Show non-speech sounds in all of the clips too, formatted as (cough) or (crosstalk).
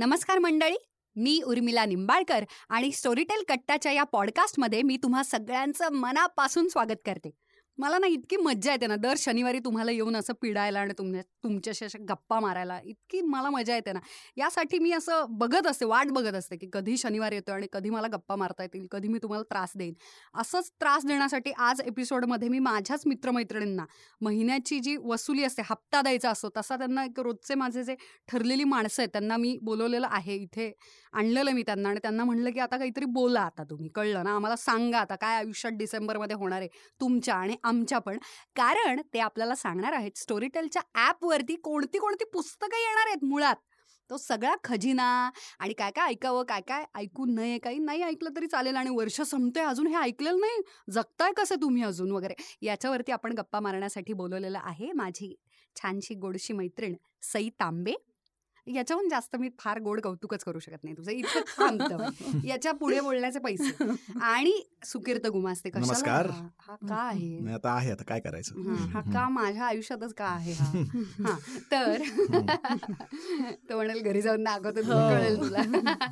नमस्कार मंडळी मी उर्मिला निंबाळकर आणि स्टोरीटेल कट्टाच्या या पॉडकास्टमध्ये मी तुम्हा सगळ्यांचं मनापासून स्वागत करते. मला ना इतकी मज्जा येते ना दर शनिवारी तुम्हाला येऊन असं पिडायला आणि तुमच्या तुमच्याशी अशा गप्पा मारायला इतकी मला मजा येते ना. यासाठी मी असं बघत असते वाट बघत असते की कधी शनिवार येतो आणि कधी मला गप्पा मारता येतील कधी मी तुम्हाला त्रास देईन. असंच त्रास देण्यासाठी आज एपिसोडमध्ये मी माझ्याच मित्रमैत्रिणींना महिन्याची जी वसुली असते हप्ता द्यायचा असतो तसा त्यांना एक रोजचे माझे जे ठरलेली माणसं आहेत त्यांना मी बोलवलेलं आहे इथे आणलेलं मी त्यांना आणि त्यांना म्हणलं की आता काहीतरी बोला आता तुम्ही कळलं ना? आम्हाला सांगा आता काय आयुष्यात डिसेंबरमध्ये होणार आहे तुमच्या आणि आमच्या पण. कारण ते आपल्याला सांगणार आहेत स्टोरीटेलच्या ॲपवरती कोणती कोणती पुस्तकं येणार आहेत मुळात. तो सगळा खजिना आणि काय काय ऐकावं काय काय ऐकू नये काही नाही ऐकलं तरी चालेल आणि वर्ष संपतंय अजून हे ऐकलेलं नाही. जगताय कसं तुम्ही अजून वगैरे? याच्यावरती आपण गप्पा मारण्यासाठी बोलवलेलं आहे माझी छानशी गोडशी मैत्रीण सई तांबे. याच्याहून जास्त मी फार गोड कौतुकच करू शकत नाही तुझं. इतकं थांबतं (laughs) याच्यापुढे बोलण्याचे पैसे. आणि सुकीर्त गुमास्ते कशाला? नमस्कार. हा हा का आहे? (laughs) आता आहे आता काय करायचं? हा, हा का माझ्या आयुष्यातच का आहे हा? (laughs) हा तर तो म्हणेल घरी जाऊन दाखवतो तुला कळेल तुला.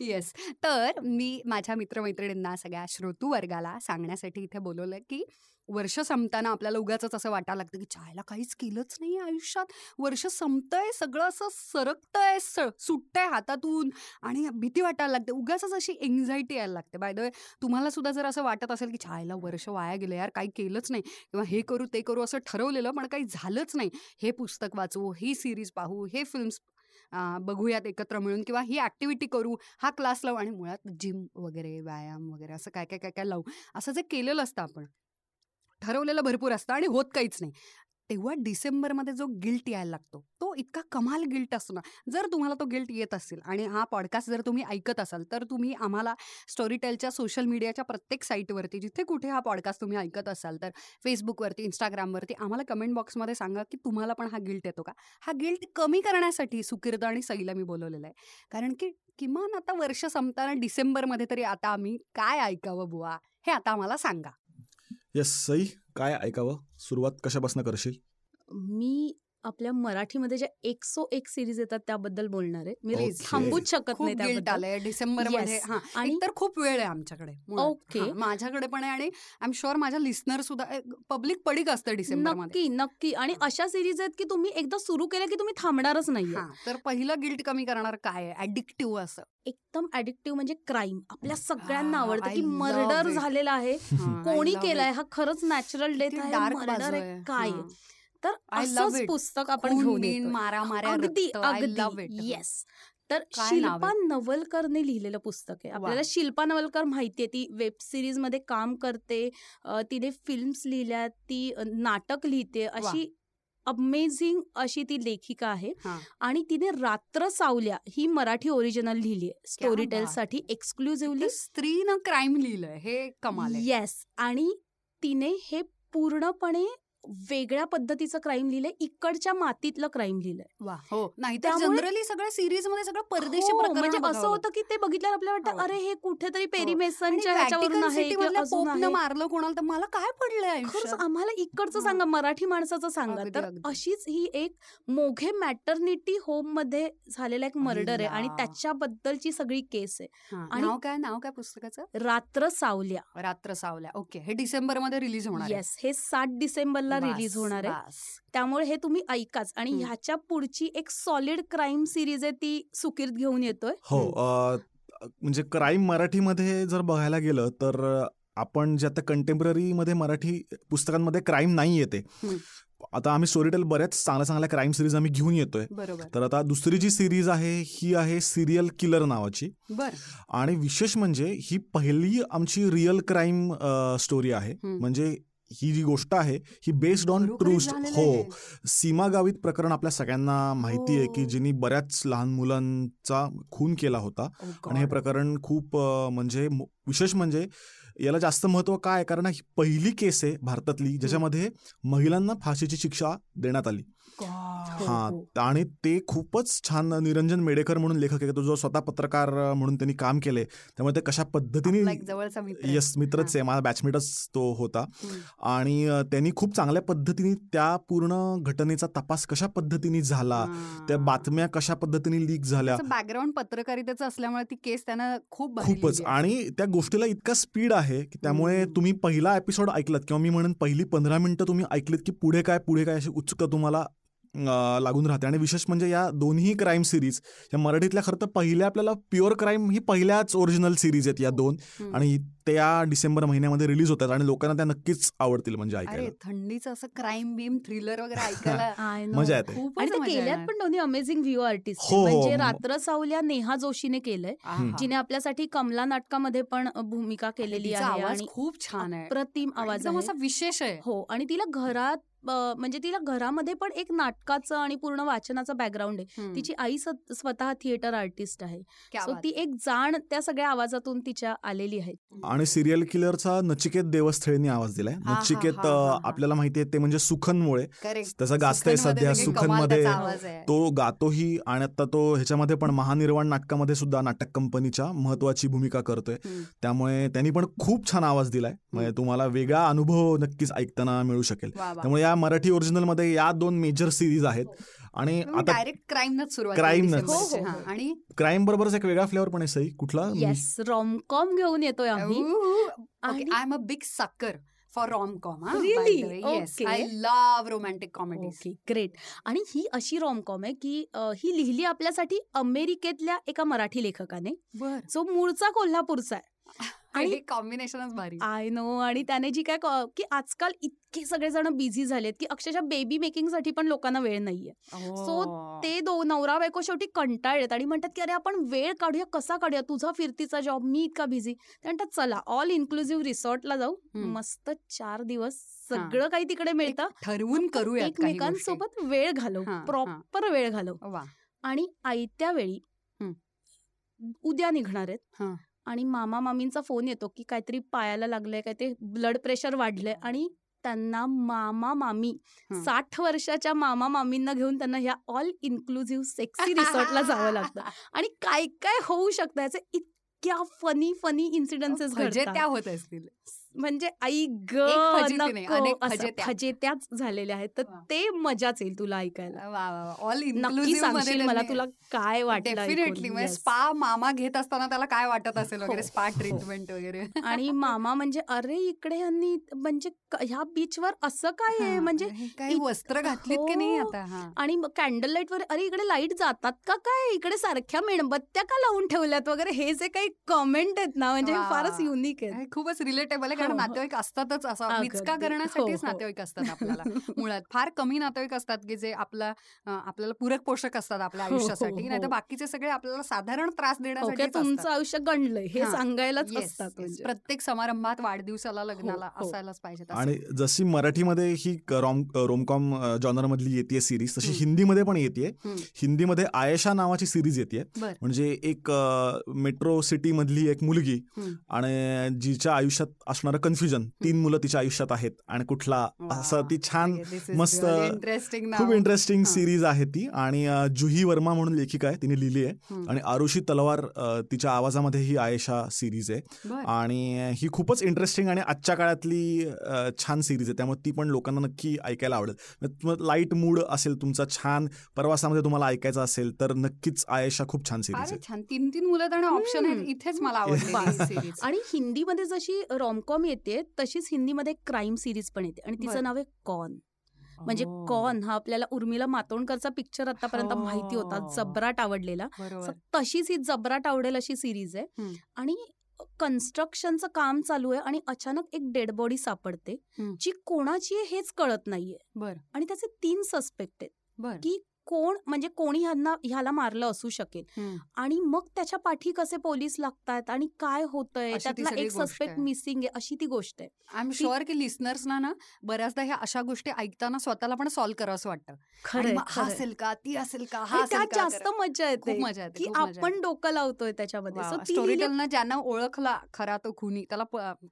येस तर मी माझ्या मित्रमैत्रिणींना सगळ्या श्रोतू वर्गाला सांगण्यासाठी इथे बोलवलं की वर्ष संपताना आपल्याला उगाच असं वाटायला लागतं की चायला काहीच केलंच नाही आयुष्यात. वर्ष संपतंय सगळं असं सरकतंय स सुटतंय हातातून आणि भीती वाटायला लागते. उगाच अशी एन्झायटी यायला लागते. बाय द वे तुम्हाला सुद्धा जर असं वाटत असेल की छायला वर्ष वाया गेलं यार काही केलंच नाही किंवा हे करू ते करू असं ठरवलेलं पण काही झालंच नाही. हे पुस्तक वाचू ही सिरीज पाहू हे फिल्म्स बघूयात एकत्र मिळून किंवा ही ॲक्टिव्हिटी करू हा क्लास लावू आणि मुळात जिम वगैरे व्यायाम वगैरे असं काय काय काय काय लावू असं जे केलेलं असतं आपण. ठरवलेलं भरपूर असतं आणि होत काहीच नाही. तेव्हा डिसेंबरमध्ये जो गिल्ट यायला लागतो तो इतका कमाल गिल्ट असतो ना जर तुम्हाला तो गिल्ट येत असेल आणि हा पॉडकास्ट जर तुम्ही ऐकत असाल तर तुम्ही आम्हाला स्टोरीटेलच्या सोशल मीडियाच्या प्रत्येक साईटवरती जिथे कुठे हा पॉडकास्ट तुम्ही ऐकत असाल तर फेसबुकवरती इंस्टाग्रामवरती आम्हाला कमेंट बॉक्समध्ये सांगा की तुम्हाला पण हा गिल्ट येतो का? हा गिल्ट कमी करण्यासाठी सुकिर्द आणि सईला मी बोलवलेलं आहे. कारण की किमान आता वर्ष संपताना डिसेंबरमध्ये तरी आता आम्ही काय ऐकावं बुवा? हे आता आम्हाला सांगा. यस सई काय ऐकावं? सुरुवात कशापासून करशील? मी आपल्या मराठीमध्ये ज्या एकसो एक सिरीज येतात त्याबद्दल बोलणार आहे मी. थांबूच शकत नाही त्याबद्दल डिसेंबरमध्ये. हा आणि तर खूप वेळ आहे आमच्याकडे. ओके. माझ्याकडे पण आहे आणि आय एम शुअर माझ्या लिस्नर सुद्धा पब्लिक पडीक असतं डिसेंबर नक्की नक्की आणि अशा सिरीज आहेत की तुम्ही एकदा सुरू केल्या की तुम्ही थांबणारच नाही तर पहिलं गिल्ट कमी करणार काय ऍडिक्टिव्ह असं एकदम ऍडिक्टिव्ह म्हणजे क्राईम आपल्या सगळ्यांना आवडतं की मर्डर. झालेला आहे कोणी केलाय. हा खरंच नॅचरल डेथ आहे. काय? तर असंच. पुस्तक आपण घेऊन. मारा माऱ्या अगदी अगदी. येस तर शिल्पा? नवलकरने लिहिलेलं पुस्तक आहे. आपल्याला शिल्पा नवलकर माहितीये. ती वेब सिरीजमध्ये काम करते. तिने फिल्म्स लिहिल्या ती नाटक लिहिते. अशी अमेझिंग अशी ती लेखिका आहे. आणि तिने रात्र सावल्या ही मराठी ओरिजिनल लिहिली आहे. स्टोरी टेल बात. साठी एक्सक्लुझिव्हली तर स्त्रीनं क्राईम लिहिलंय. हे कमाल येस आणि तिने हे पूर्णपणे वेगळ्या पद्धतीचं क्राईम लिहिलंय इकडच्या मातीतलं क्राईम लिहिलंय. वा हो. नाही जनरली सगळ्या सिरीजमध्ये सगळं परदेशी हो, म्हणजे असं होतं की ते बघितल्यावर आपल्याला हो. वाटतं अरे हे कुठेतरी पेरी आणि मेसनच्या ह्याच्यावरून Vatican आहे City किंवा मधल्या अजून पोपनं आहे. मारलं कोणाला तर मला काय पडलंय आम्हाला इकडचं हा. सांगा मराठी माणसाचं सांगा. तर. अशीच ही एक मोघे मॅटर्निटी होममध्ये झालेला एक मर्डर आहे आणि. त्याच्याबद्दलची सगळी केस आहे. हा, आणि- काय नाव काय पुस्तकाचं? रात्र सावल्या. रात्र सावल्या. ओके. हे डिसेंबरमध्ये रिलीज होणार. येस हे सात डिसेंबरला बस, रिलीज होणार आहे. त्यामुळे हे तुम्ही ऐकाच. आणि. ह्याच्या पुढची एक सॉलिड क्राईम सिरीज आहे ती सुकीर्त घेऊन येतोय. हो म्हणजे क्राईम मराठीमध्ये जर बघायला गेलं तर आपण जे आता कंटेम्पररी मध्ये मराठी पुस्तकांमध्ये क्राईम नाही येते. आता आम्ही स्टोरीटेल बऱ्याच चांगल्या चांगल्या क्राईम सिरीज आम्ही घेऊन येतोय. तर आता दुसरी जी सिरीज आहे ही आहे सिरियल किलर नावाची. बर. आणि विशेष म्हणजे ही पहिली आमची रिअल क्राईम स्टोरी आहे. म्हणजे ही जी गोष्ट आहे ही बेस्ड ऑन ट्रू हो. सीमा गावित प्रकरण आपल्या सगळ्यांना माहिती आहे की हो. जिने बऱ्याच लहान मुलांचा खून केला होता Oh आणि हे. प्रकरण खूप म्हणजे विशेष म्हणजे याला जास्त महत्त्व काय? कारण ही पहिली केस आहे भारतातली ज्याच्यामध्ये महिलांना फाशीची शिक्षा देण्यात आली हो. आणि ते खूपच छान निरंजन मेडेकर म्हणून लेखक आहे तो जो स्वतः पत्रकार म्हणून त्यांनी काम केले त्यामुळे ते कशा पद्धतीने. येस मित्रच आहे माझा बॅचमेटच तो होता. आणि त्यांनी खूप चांगल्या पद्धतीने त्या पूर्ण घटनेचा तपास कशा पद्धतीने झाला त्या. बातम्या कशा पद्धतीने लीक झाल्या बॅकग्राऊंड पत्रकारितेचं असल्यामुळे ती केस त्यानं खूप खूपच. आणि त्या गोष्टीला इतका स्पीड आहे की त्यामुळे. तुम्ही पहिला एपिसोड ऐकलात किंवा मी म्हणून पहिली पंधरा मिनिटं तुम्ही ऐकलीत की पुढे काय पुढे काय अशी उत्सुकता तुम्हाला लागून राहते. आणि विशेष म्हणजे या दोन्ही क्राईम सिरीज या मराठीतल्या खरं तर पहिल्या आपल्याला प्युअर क्राईम ही पहिल्याच ओरिजिनल सिरीज आहेत या दोन. हम्म. आणि त्या डिसेंबर महिन्यामध्ये रिलीज होतात आणि लोकांना त्या नक्कीच आवडतील म्हणजे अरे ऐकायला. थंडीचं असं क्राईम बीम थ्रिलर वगैरे ऐकायला. (laughs) मजा येते. खूपच आणि केल्यात. पण दोन्ही अमेझिंग व्ह्यू आर्टिस्ट हो, हो. म्हणजे म- रात्र सावल्या नेहा जोशीने केलंय. जिने आपल्यासाठी कमला नाटकामध्ये पण भूमिका केलेली तिचा आहे आवाज आणि खूप छान आहे. अप्रतिम आवाज असा विशेष आहे. हो आणि तिला घरात म्हणजे तिला घरामध्ये पण एक नाटकाचं आणि पूर्ण वाचनाचं बॅकग्राऊंड आहे. तिची आई स्वतः थिएटर आर्टिस्ट आहे सो. ती एक जाण त्या सगळ्या आवाजातून तिच्या आलेली आहे आणि सिरियल किलरचा नचिकेत देवस्थळेंनी आवाज दिलाय नचिकेत आपल्याला माहिती आहे ते म्हणजे सुखनमुळे. त्याचा सुखनमध्ये सध्या कमाल सुखनमध्ये. तो गातोही आणि आता तो ह्याच्यामध्ये पण महानिर्वाण नाटकामध्ये सुद्धा नाटक कंपनीच्या महत्वाची भूमिका करतोय. त्यामुळे त्यांनी पण खूप छान आवाज दिलाय म्हणजे तुम्हाला वेगळा अनुभव नक्कीच ऐकताना मिळू शकेल. त्यामुळे या मराठी ओरिजिनलमध्ये या दोन मेजर सिरीज आहेत. आणि तुम्ही आता डायरेक्ट क्राईमनच सुरुवात Crime केली नच. डिसेंबरची. हो, हो, हां. हो. आणि क्राईम बरोबरच एक वेगळा फ्लेवर पण आहे सई. कुठला? येस रॉमकॉम घेऊन येतोय आम्ही. आणि- I am a big sucker for rom com. I love romantic comedy okay great आणि ही अशी रॉमकॉम आहे की ही लिहिली आपल्यासाठी अमेरिकेतल्या एका मराठी लेखकाने. जो मूळचा कोल्हापूरचा आहे. आणि- हे कॉम्बिनेशनच भारी. I know. आणि त्याने जी काय क- आजकाल इतके सगळेजण बिझी झालेत की अक्षरशः बेबी मेकिंगसाठी पण लोकांना वेळ नाहीये. So, Oh. ते दो नवरा बायको शेवटी कंटाळलेत आणि म्हणतात की अरे आपण वेळ काढूया कसा काढूया? तुझा फिरतीचा जॉब मी इतका बिझी ते म्हणतात चला ऑल इन्क्लुझिव्ह रिसॉर्टला जाऊ. मस्त चार दिवस सगळं काही तिकडे मिळतं. ठरवून करूया एकमेकांसोबत वेळ घालव. हां, हां. प्रॉपर वेळ घालव. आणि आयत्या वेळी हं. उद्या निघणार आहेत. हां. आणि मामा मामींचा फोन येतो की काहीतरी पायाला लागलंय काय ते ब्लड प्रेशर वाढलंय आणि त्यांना मामा मामी. साठ वर्षाच्या मामा मामींना घेऊन त्यांना ह्या ऑल इन्क्लुझिव्ह सेक्सी रिसॉर्टला जावं लागतं. (laughs) आणि काय काय होऊ शकतं याचे इतक्या फनी फनी इन्सिडेन्सेस फजेत्या होत असतील. म्हणजे आई. फजित्याच झालेल्या आहेत तर. ते मजाच येईल तुला ऐकायला ऑल नक्की सांगशील मला तुला काय वाटलं डेफिनेटली. म्हणजे. स्पा मामा घेत असताना त्याला काय वाटत असेल वगैरे हो, स्पा हो. ट्रीटमेंट वगैरे (laughs) आणि मामा म्हणजे अरे इकडे यांनी म्हणजे ह्या बीचवर असं काय आहे हां, म्हणजे हे काही वस्त्र घातलीत की नाही हो. आता हा आणि कॅन्डल लाइट वर अरे इकडे लाइट जातात का काय इकडे सारख्या मेणबत्त्या का लावून ठेवल्यात वगैरे हे जे काही कमेंट आहेत ना म्हणजे हे फारच. युनिक आहेत हे खूपच रिलेटेबल आहे कारण हो, हो. नातेवाईक असतातच असं. विचका हो, करण्यासाठीच हो. नातेवाईक असतात आपल्याला (laughs) मुळात फार कमी नातेवाईक असतात की जे आपला आपल्याला पूरक पोषक असतात आपल्या आयुष्यासाठी नाही तर हो. बाकीचे सगळे आपल्याला साधारण त्रास ओके देण्यासाठी तुमचं आयुष्य गणलंय हे. सांगायलाच असतात म्हणजे. प्रत्येक समारंभात वाढदिवसाला लग्नाला हो. असायलाच पाहिजे. आणि जशी मराठीमध्ये ही रॉम रोमकॉम जॉनर मधली येते सिरीज तशी. हिंदीमध्ये पण येते. हिंदीमध्ये आयशा नावाची सिरीज येते. म्हणजे एक मेट्रो सिटी मधली एक मुलगी. आणि जिच्या आयुष्यात असणारं कन्फ्युजन तीन मुलं तिच्या आयुष्यात आहेत आणि कुठला. असं ती छान मस्त खूप now. इंटरेस्टिंग. सिरीज आहे ती आणि जुही वर्मा म्हणून लेखिका आहे तिने लिहिली आहे. आणि आरुषी तलवार तिच्या आवाजामध्ये ही आयशा सिरीज आहे. आणि ही खूपच इंटरेस्टिंग आणि आजच्या काळातली छान सिरीज आहे त्यामुळे ती पण लोकांना नक्की ऐकायला आवडेल लाइट मूड असेल तुमचा छान प्रवासामध्ये तुम्हाला ऐकायचं असेल तर नक्कीच आयशा खूप छान सिरीज अरे आहे छान तीन तीन मुलं ऑप्शन आहेत. इथेच मला. सिरीज आणि हिंदीमध्ये जशी रॉमकॉम येते तशीच हिंदीमध्ये क्राईम सिरीज पण येते आणि. तिचं नाव आहे कॉन म्हणजे हो. कॉन हा आपल्याला उर्मिला मातोंडकरचा पिक्चर आतापर्यंत हो. माहिती होता जबराट आवडलेला तशीच ही जबराट आवडेल अशी सिरीज आहे. आणि कन्स्ट्रक्शनचं काम चालू आहे आणि अचानक एक डेड बॉडी सापडते. जी कोणाची आहे हेच कळत नाहीये बर आणि त्याचे तीन सस्पेक्ट आहेत की कोण म्हणजे कोणी ह्यांना ह्याला मारलं असू शकेल. आणि मग त्याच्या पाठी कसे पोलीस लागतात आणि काय होतंय त्यातला एक सस्पेक्ट आहे. मिसिंग आहे अशी ती गोष्ट आहे आय एम शुअर की लिस्नर्सना ना बऱ्याचदा ह्या अशा गोष्टी ऐकताना स्वतःला पण सॉल्व्ह करावं असं वाटतं हा. असेल का ती असेल का हा त्यात का जास्त करा. मजा येते खूप मजा येते की आपण डोकं लावतोय त्याच्यामध्ये स्टोरी टेलनं ज्यांना ओळखला खरा तो खुनी त्याला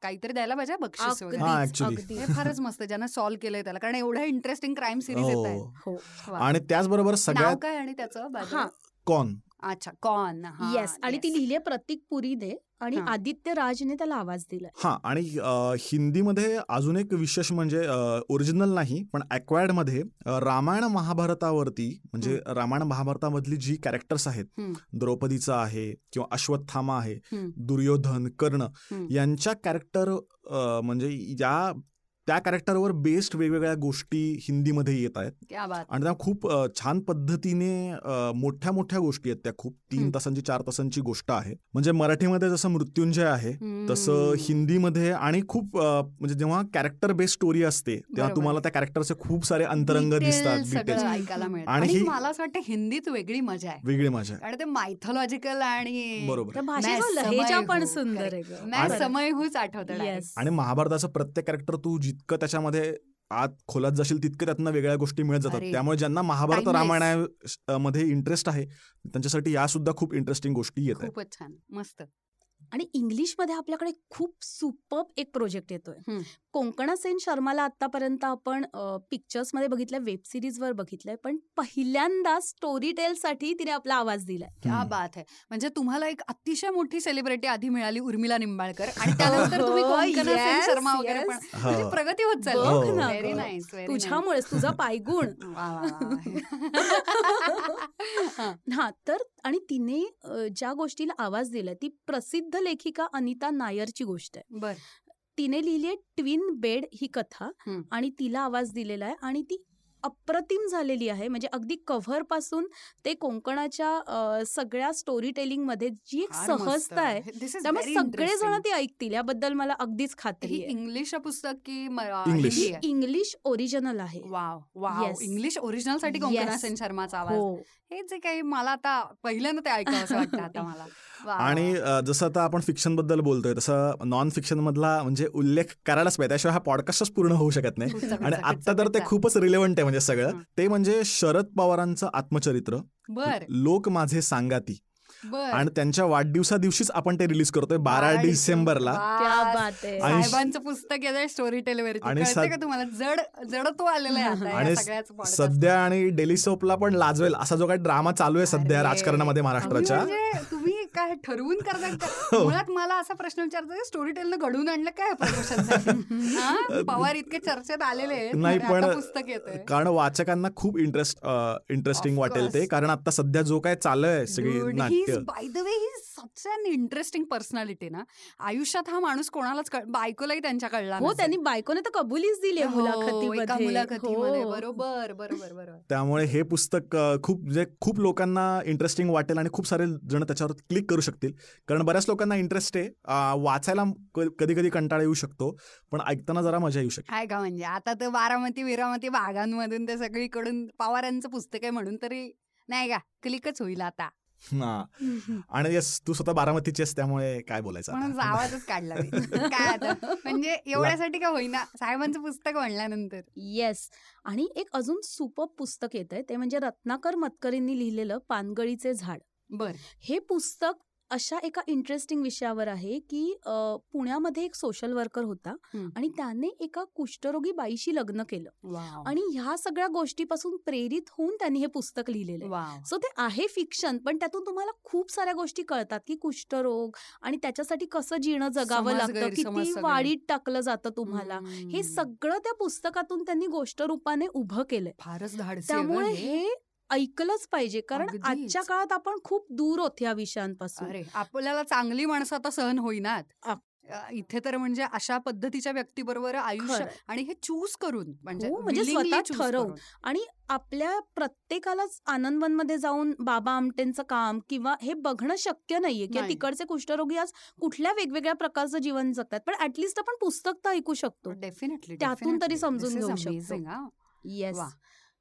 काहीतरी द्यायला पाहिजे बक्षीस वगैरे हा. हे फारच मस्त ज्यांना सॉल्व्ह केलंय त्याला कारण एवढ्या इंटरेस्टिंग क्राईम सिरीज येत आहेत हो. आणि त्याचबरोबर नाव सगळ्यात काय आणि त्याचं by the हा way? कॉन अच्छा कॉन येस आणि ती लिहिली आहे प्रतीक पुरीने आणि हा. आदित्य राजने त्याला आवाज दिलाय हा आणि अ, हिंदीमध्ये अजून एक विशेष म्हणजे ओरिजिनल नाही पण acquired मध्ये अ, रामायण महाभारतावरती म्हणजे रामायण महाभारतामधली जी कॅरेक्टर्स आहेत हम्म. द्रौपदीचा आहे किंवा अश्वत्थामा आहे हम्म. दुर्योधन कर्ण हम्म. यांच्या कॅरेक्टर म्हणजे या त्या कॅरेक्टरवर बेस्ड वेगवेगळ्या गोष्टी हिंदीमध्ये येत आहेत क्या बात आणि त्या खूप छान पद्धतीने मोठ्या मोठ्या गोष्टी आहेत त्या खूप तीन. तासांची चार तासांची गोष्ट आहे म्हणजे मराठीमध्ये जसं मृत्युंजय आहे तसं. हिंदीमध्ये आणि खूप म्हणजे जेव्हा कॅरेक्टर बेस्ड स्टोरी असते तेव्हा. तुम्हाला त्या कॅरेक्टरचे खूप सारे अंतरंग दिसतात डिटेल्स आणि मला असं वाटतं हिंदीत वेगळी मजा आहे वेगळी मजा आहे ते मायथॉलॉजिकल आणि बरोबर पण. सुंदर. आहे. आणि महाभारताचं प्रत्येक कॅरेक्टर तू जितकं त्याच्यामध्ये आत खोलात जाशील तितकं त्यातनं वेगळ्या गोष्टी मिळत जातात त्यामुळे ज्यांना महाभारत. रामायणामध्ये इंटरेस्ट आहे त्यांच्यासाठी या सुद्धा खूप इंटरेस्टिंग गोष्टी येत आहेत खूपच छान मस्त आणि इंग्लिशमध्ये आपल्याकडे खूप सुपर एक प्रोजेक्ट येतोय. कोंकणा सेन शर्माला आतापर्यंत आपण पिक्चर्समध्ये बघितलंय वेब सिरीज वर बघितलंय पण पहिल्यांदा स्टोरी टेल साठी तिने आपला आवाज दिलाय. क्या. बात आहे म्हणजे तुम्हाला एक अतिशय मोठी सेलिब्रिटी आधी मिळाली उर्मिला निंबाळकर (laughs) आणि त्यानंतर तुम्ही हो, कोंकणा सेन yes, शर्मा वगैरे पण yes. म्हणजे हो. प्रगती होत चालली. नाईस तुझ्यामुळेच तुझा (laughs) पायगुण. (laughs) हा. तर आणि तिने ज्या गोष्टीला आवाज दिलाय ती प्रसिद्ध लेखिका अनिता नायरची गोष्ट आहे. बर. तिने लिहिली आहे ट्विन बेड ही कथा. आणि तिला आवाज दिलेला आहे आणि ती अप्रतिम झालेली आहे. म्हणजे अगदी कव्हरपासून ते कोंकणाच्या सगळ्या स्टोरी टेलिंगमध्ये जी एक सहजता आहे त्यामुळे सगळे जण ती ऐकतील. याबद्दल मला अगदीच खात्री ही आहे. इंग्लिश पुस्तक की इंग्लिश. ओरिजिनल आहे? Wow wow. इंग्लिश ओरिजिनलसाठी कोंकणा. सेन शर्माचा आवाज. हो. हे जे काही मला आता पहिल्यांदा ते ऐकावं असं (laughs) वाटतं आता मला. आणि जसं आता आपण फिक्शनबद्दल बोलतोय तसं नॉन फिक्शन मधला म्हणजे उल्लेख करायलाच पाहिजे. त्याशिवाय हा पॉडकास्टच पूर्ण होऊ शकत नाही. आणि आता तर ते? खूपच रिलेव्हंट आहे. म्हणजे सगळं. ते म्हणजे शरद पवारांचं आत्मचरित्र. बर. लोक माझे सांगाती. बर. आणि त्यांच्या वाढदिवसा दिवशीच आपण ते रिलीज करतोय बारा डिसेंबरला. साहेबांचं पुस्तक स्टोरी टेलवर आणि कळते सद- का तुम्हाला? जड जडत्व आलेलं आहे आता या आणि सगळ्याच podcast सध्या आणि डेली सोपला पण लाजवेल. असा जो काही ड्रामा चालू आहे सध्या राजकारणामध्ये महाराष्ट्राच्या. म्हणजे तुम्ही काय ठरवून करता का? (laughs) हो. मुळात मला असा प्रश्न विचारतो स्टोरी टेलनं घडवून आणलं काय प्रमोशन (laughs) पवार इतके चर्चेत आलेले नाही, पण- पुस्तक येतंय कारण वाचकांना खूप इंटरेस्ट इंटरेस्टिंग वाटेल ते. कारण आता सध्या जो काय चालू आहे सगळी नाट्य बाय द वे ही सच अन इंटरेस्टिंग पर्सनॅलिटी ना. आयुष्यात हा माणूस कोणालाच बायकोलाही त्यांच्या कळला हो. त्यांनी बायकोने तर कबुलीच दिली आहे हो, मुलाखतीमध्ये. मुलाखतीमध्ये. हो. बरोबर बरोबर बरोबर. त्यामुळे हे पुस्तक खूप म्हणजे खूप लोकांना इंटरेस्टिंग वाटेल आणि खूप सारे जण त्याच्यावर क्लिक करू शकतील. कारण बऱ्याच लोकांना इंटरेस्ट आहे. वाचायला कधी कधी कंटाळा येऊ शकतो पण ऐकताना जरा मजा येऊ शकते काय का म्हणजे. आता तर बारामती विरामती भागांमधून ते सगळीकडून पवारांचं पुस्तक आहे म्हणून तरी नाही का क्लिकच होईल आता. (laughs) हा. (laughs) आणि येस तू स्वतः बारामतीची त्यामुळे काय बोलायचं? आवाजच काढला. (laughs) काय आता? म्हणजे एवढ्यासाठी का होईना? साहेबांचं पुस्तक म्हणल्यानंतर. येस आणि एक अजून सुपर पुस्तक येत आहे ते म्हणजे रत्नाकर मतकरींनी लिहिलेलं पानगळीचे झाड. बर. हे पुस्तक अशा एका इंटरेस्टिंग विषयावर आहे की पुण्यामध्ये एक सोशल वर्कर होता. आणि त्याने एका कुष्ठरोगी बाईशी लग्न केलं आणि ह्या सगळ्या गोष्टीपासून प्रेरित होऊन त्यांनी हे पुस्तक लिहिलेलं सो ते आहे फिक्शन पण त्यातून तुम्हाला खूप साऱ्या गोष्टी कळतात की कुष्ठरोग आणि त्याच्यासाठी कसं जीणं जगावं लागतं किती. वाढीत टाकलं जातं तुम्हाला. हे सगळं त्या पुस्तकातून त्यांनी गोष्ट रूपाने उभं केलंय फारच त्यामुळे हे. ऐकलंच पाहिजे कारण. आजच्या काळात आपण खूप दूर होत या विषयांपासून अरे आपल्याला चांगली माणसं आता सहन होईनात इथे तर म्हणजे अशा पद्धतीच्या व्यक्तीबरोबर आयुष्य. आणि हे चूज करून म्हणजे हो, म्हणजे स्वतः ठरवून. आणि आपल्या प्रत्येकालाच आनंदवनमध्ये जाऊन बाबा आमटेंचं काम किंवा हे बघणं शक्य नाहीये किंवा. तिकडचे कुष्ठरोगी आज कुठल्या वेगवेगळ्या प्रकारचं जीवन जगतात पण ऍटलिस्ट आपण पुस्तक तर ऐकू शकतो डेफिनेटली त्यातून तरी समजून घेऊ शकतो. येस.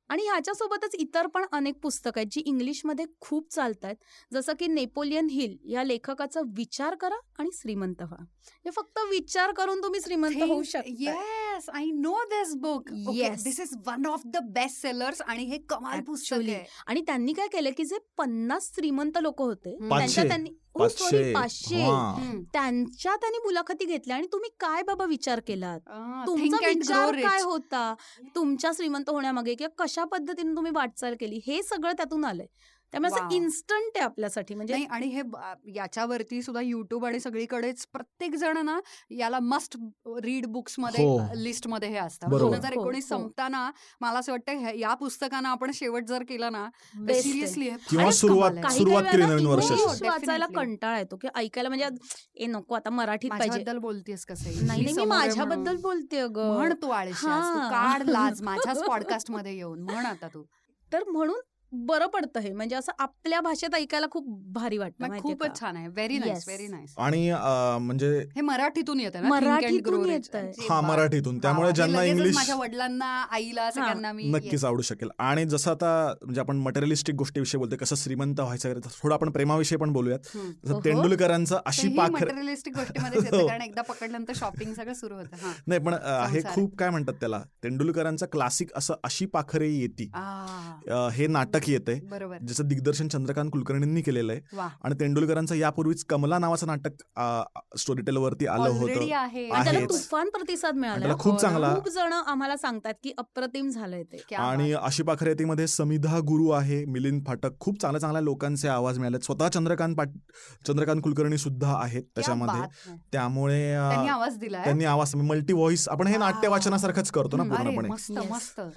आणि ह्याच्यासोबतच इतर पण अनेक पुस्तकं आहेत जी इंग्लिशमध्ये खूप चालत आहेत जसं की नेपोलियन हिल या लेखकाचा विचार करा आणि श्रीमंत व्हा. हे फक्त विचार करून तुम्ही श्रीमंत होऊ शकता yes I know this book Yes. This is one of the best sellers आणि हे कमाल पुस्तक. आहे आणि त्यांनी काय केलं की जे पन्नास श्रीमंत लोक होते. त्यांच्या. त्यांनी पाचशे हा. त्यांच्या त्यांनी मुलाखती घेतल्या आणि तुम्ही काय बाबा विचार केलात तुमचा विचार. काय होता तुमच्या श्रीमंत होण्यामागे किंवा कशा पद्धतीने तुम्ही वाटचाल केली हे सगळं त्यातून आलंय त्यामुळे असं. इन्स्टंट आहे आपल्यासाठी म्हणजे आणि हे याच्यावरती सुद्धा युट्यूब आणि सगळीकडेच प्रत्येक जण ना याला मस्ट रीड बुक्समध्ये हो. लिस्टमध्ये हे असतं. दोन हजार हो, एकोणीस हो. संपताना मला असं वाटतं हे- या पुस्तकानं आपण शेवट जर केला ना. सिरियसली. हो, वाचायला. कंटाळा येतो की ऐकायला म्हणजे ए नको आता मराठीत पाहिजे बोलतेस कसं नाही नाही मी माझ्याबद्दल बोलते म्हण तू आळशी हा. काढ लाज (laughs) माझ्याच पॉडकास्टमध्ये येऊन म्हण आता तू तर म्हणून बरं पडतं हे म्हणजे असं आपल्या भाषेत ऐकायला खूप भारी वाटतं खूपच? छान आहे व्हेरी नाईस. व्हेरी नाईस आणि म्हणजे हे मराठीतून येतं मराठीतून हा. मराठीतून त्यामुळे ज्यांना इंग्लिश माझ्या वडिलांना आईला सगळ्यांना मी नक्कीच आवडू शकेल आणि जसं आता म्हणजे आपण मटेरियलिस्टिक गोष्टीविषयी बोलतोय कसं श्रीमंत व्हायचं थोडं आपण प्रेमाविषयी पण बोलूयात. जसं. तेंडुलकरांचं अशी पाखर मटेरियलिस्टिक गोष्टीमध्ये हो. कारण एकदा पकडल्यानंतर शॉपिंग सगळं सुरू होतं. नाही पण हे. खूप काय म्हणतात त्याला तेंडुलकरांचं क्लासिक असं अशी पाखरे येती हे नाटक येते बरोबर. ज्याचं दिग्दर्शन चंद्रकांत कुलकर्णींनी केलेलं आहे. आणि तेंडुलकरांचं यापूर्वीच कमला नावाचं नाटक स्टोरी टेलवरती आलं ऑलरेडी होतं. आहे. तुफान प्रतिसाद मिळाला. खूप हो. चांगला खूप जण आम्हाला सांगतात की अप्रतिम झालंय ते. आणि. अशी पाखरेतीमध्ये समिधा गुरु आहे मिलिंद फाटक. खूप चांगल्या चांगल्या लोकांचे आवाज मिळाले स्वतः चंद्रकांत पाट चंद्रकांत कुलकर्णी सुद्धा आहेत त्याच्यामध्ये. त्यामुळे त्यांनी आवाज दिलाय. त्यांनी आवाज मल्टी व्हॉइस आपण हे नाट्य. वाचनासारखंच करतो ना पूर्णपणे.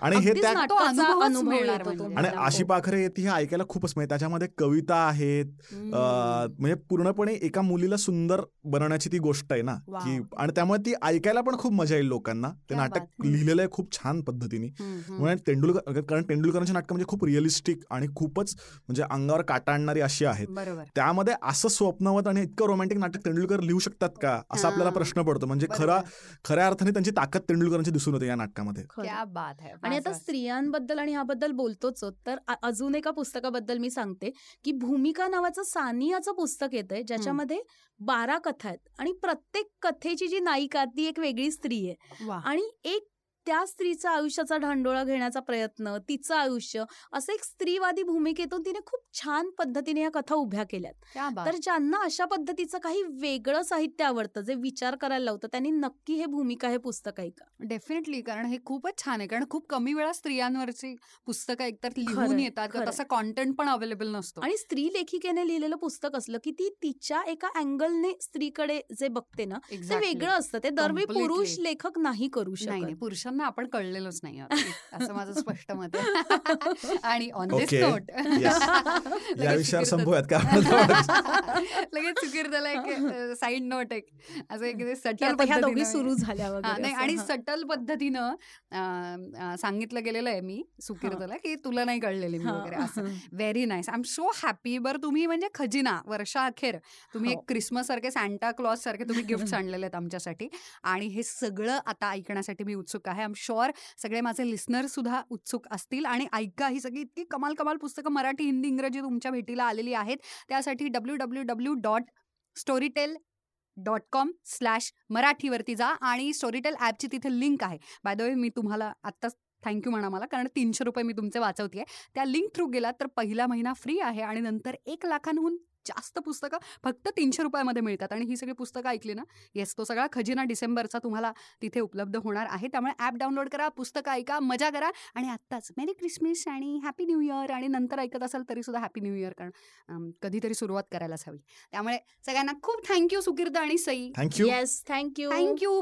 आणि हे त्या अनुभव म्हणजे. आणि तुम्हाला. पाखरे येते हे ऐकायला खूपच म्हणजे त्याच्यामध्ये कविता आहेत म्हणजे पूर्णपणे एका मुलीला सुंदर बनवण्याची ती गोष्ट आहे ना. की आणि त्यामुळे ती ऐकायला पण खूप मजा येईल लोकांना ते नाटक. लिहिलेलं आहे खूप छान पद्धतीने. म्हणजे तेंडुलकर कारण तेंडुलकरांची नाटकं म्हणजे खूप रिअलिस्टिक आणि खूपच म्हणजे अंगावर काटा आणणारी अशी आहेत बरोबर त्यामध्ये असं स्वप्नवत आणि इतकं रोमॅन्टिक नाटक तेंडुलकर लिहू शकतात का असा आपल्याला. प्रश्न पडतो म्हणजे खरा. खऱ्या अर्थाने त्यांची ताकद तेंडुलकरांची दिसून होते या नाटकामध्ये खरं. क्या बात आणि आता. स्त्रियांबद्दल आणि ह्याबद्दल बोलतोच तर अजून एका पुस्तकाबद्दल मी सांगते की भूमिका नावाचं सानियाचं पुस्तक येतंय ज्याच्यामध्ये बारा कथा आहेत आणि प्रत्येक कथेची जी नायिका ती एक वेगळी स्त्री आहे. आणि एक त्या स्त्रीचा आयुष्याचा ढांडोळा घेण्याचा प्रयत्न तिचं आयुष्य असं एक स्त्रीवादी भूमिकेतून तिने खूप छान पद्धतीने या कथा उभ्या केल्यात. तर ज्यांना अशा पद्धतीचं काही वेगळं साहित्य आवडतं जे विचार करायला लावतं त्यांनी नक्की हे भूमिका हे पुस्तक ऐका. डेफिनेटली कारण हे खूपच छान आहे. कारण खूप कमी वेळा स्त्रियांवरची पुस्तकं एकतर लिहून येतात. तसं कॉन्टेंट पण अवेलेबल नसतो. आणि स्त्री लेखिकेने लिहिलेलं पुस्तक असलं की ती तिच्या एका अँगलने स्त्रीकडे जे बघते ना ते. वेगळं असतं. ते दरवेळी. पुरुष लेखक नाही करू नाही नाही. पुरुषांना आपण कळलेलोच नाही. (laughs) असं माझं स्पष्ट मत आहे (laughs) आणि ऑन दिस. नोट. या विषयावर संपूयात का (laughs) लगेच चुकीर त्याला एक साईड नोट एक असं एक सटल दोघी सुरू झाल्या नाही. आणि. सटल पद्धतीनं सांगितलं गेलेलं आहे मी सुकीर्तला की तुला नाही कळलेली मी वगैरे असं. Very nice I am so happy बरं तुम्ही म्हणजे खजिना वर्षाअखेर तुम्ही एक हो. क्रिसमस सारखे सॅन्टा क्लॉज सारखे तुम्ही गिफ्ट आणलेले आहेत आमच्यासाठी आणि हे सगळं आता ऐकण्यासाठी मी उत्सुक आहे आय एम शुअर. सगळे माझे लिस्नर सुद्धा उत्सुक असतील. आणि ऐका ही सगळी इतकी कमाल कमाल पुस्तकं मराठी हिंदी इंग्रजी तुमच्या भेटीला आलेली आहेत. त्यासाठी W W W dot Storytel dot com slash मराठीवरती जा आणि स्टोरीटेल ॲपची तिथे लिंक आहे. बाय द वे मी तुम्हाला आत्ताच थँक्यू म्हणा मला कारण तीनशे रुपये मी तुमचे वाचवते त्या लिंक थ्रू गेलात तर पहिला महिना फ्री आहे आणि नंतर एक लाखांहून जास्त पुस्तकं फक्त तीनशे रुपयामध्ये मिळतात. आणि ही सगळी पुस्तकं ऐकली ना येस तो सगळा खजिना डिसेंबरचा तुम्हाला तिथे उपलब्ध होणार आहे. त्यामुळे ॲप डाउनलोड करा पुस्तकं ऐका मजा करा आणि आत्ताच मेरी क्रिसमस आणि हॅपी न्यू इयर आणि नंतर ऐकत असाल तरी सुद्धा हॅपी न्यू इयर कारण कधीतरी सुरुवात करायलाच हवी. त्यामुळे सगळ्यांना खूप थँक्यू सुकीर्द आणि Sai. Thank you. Yes thank you. Thank you.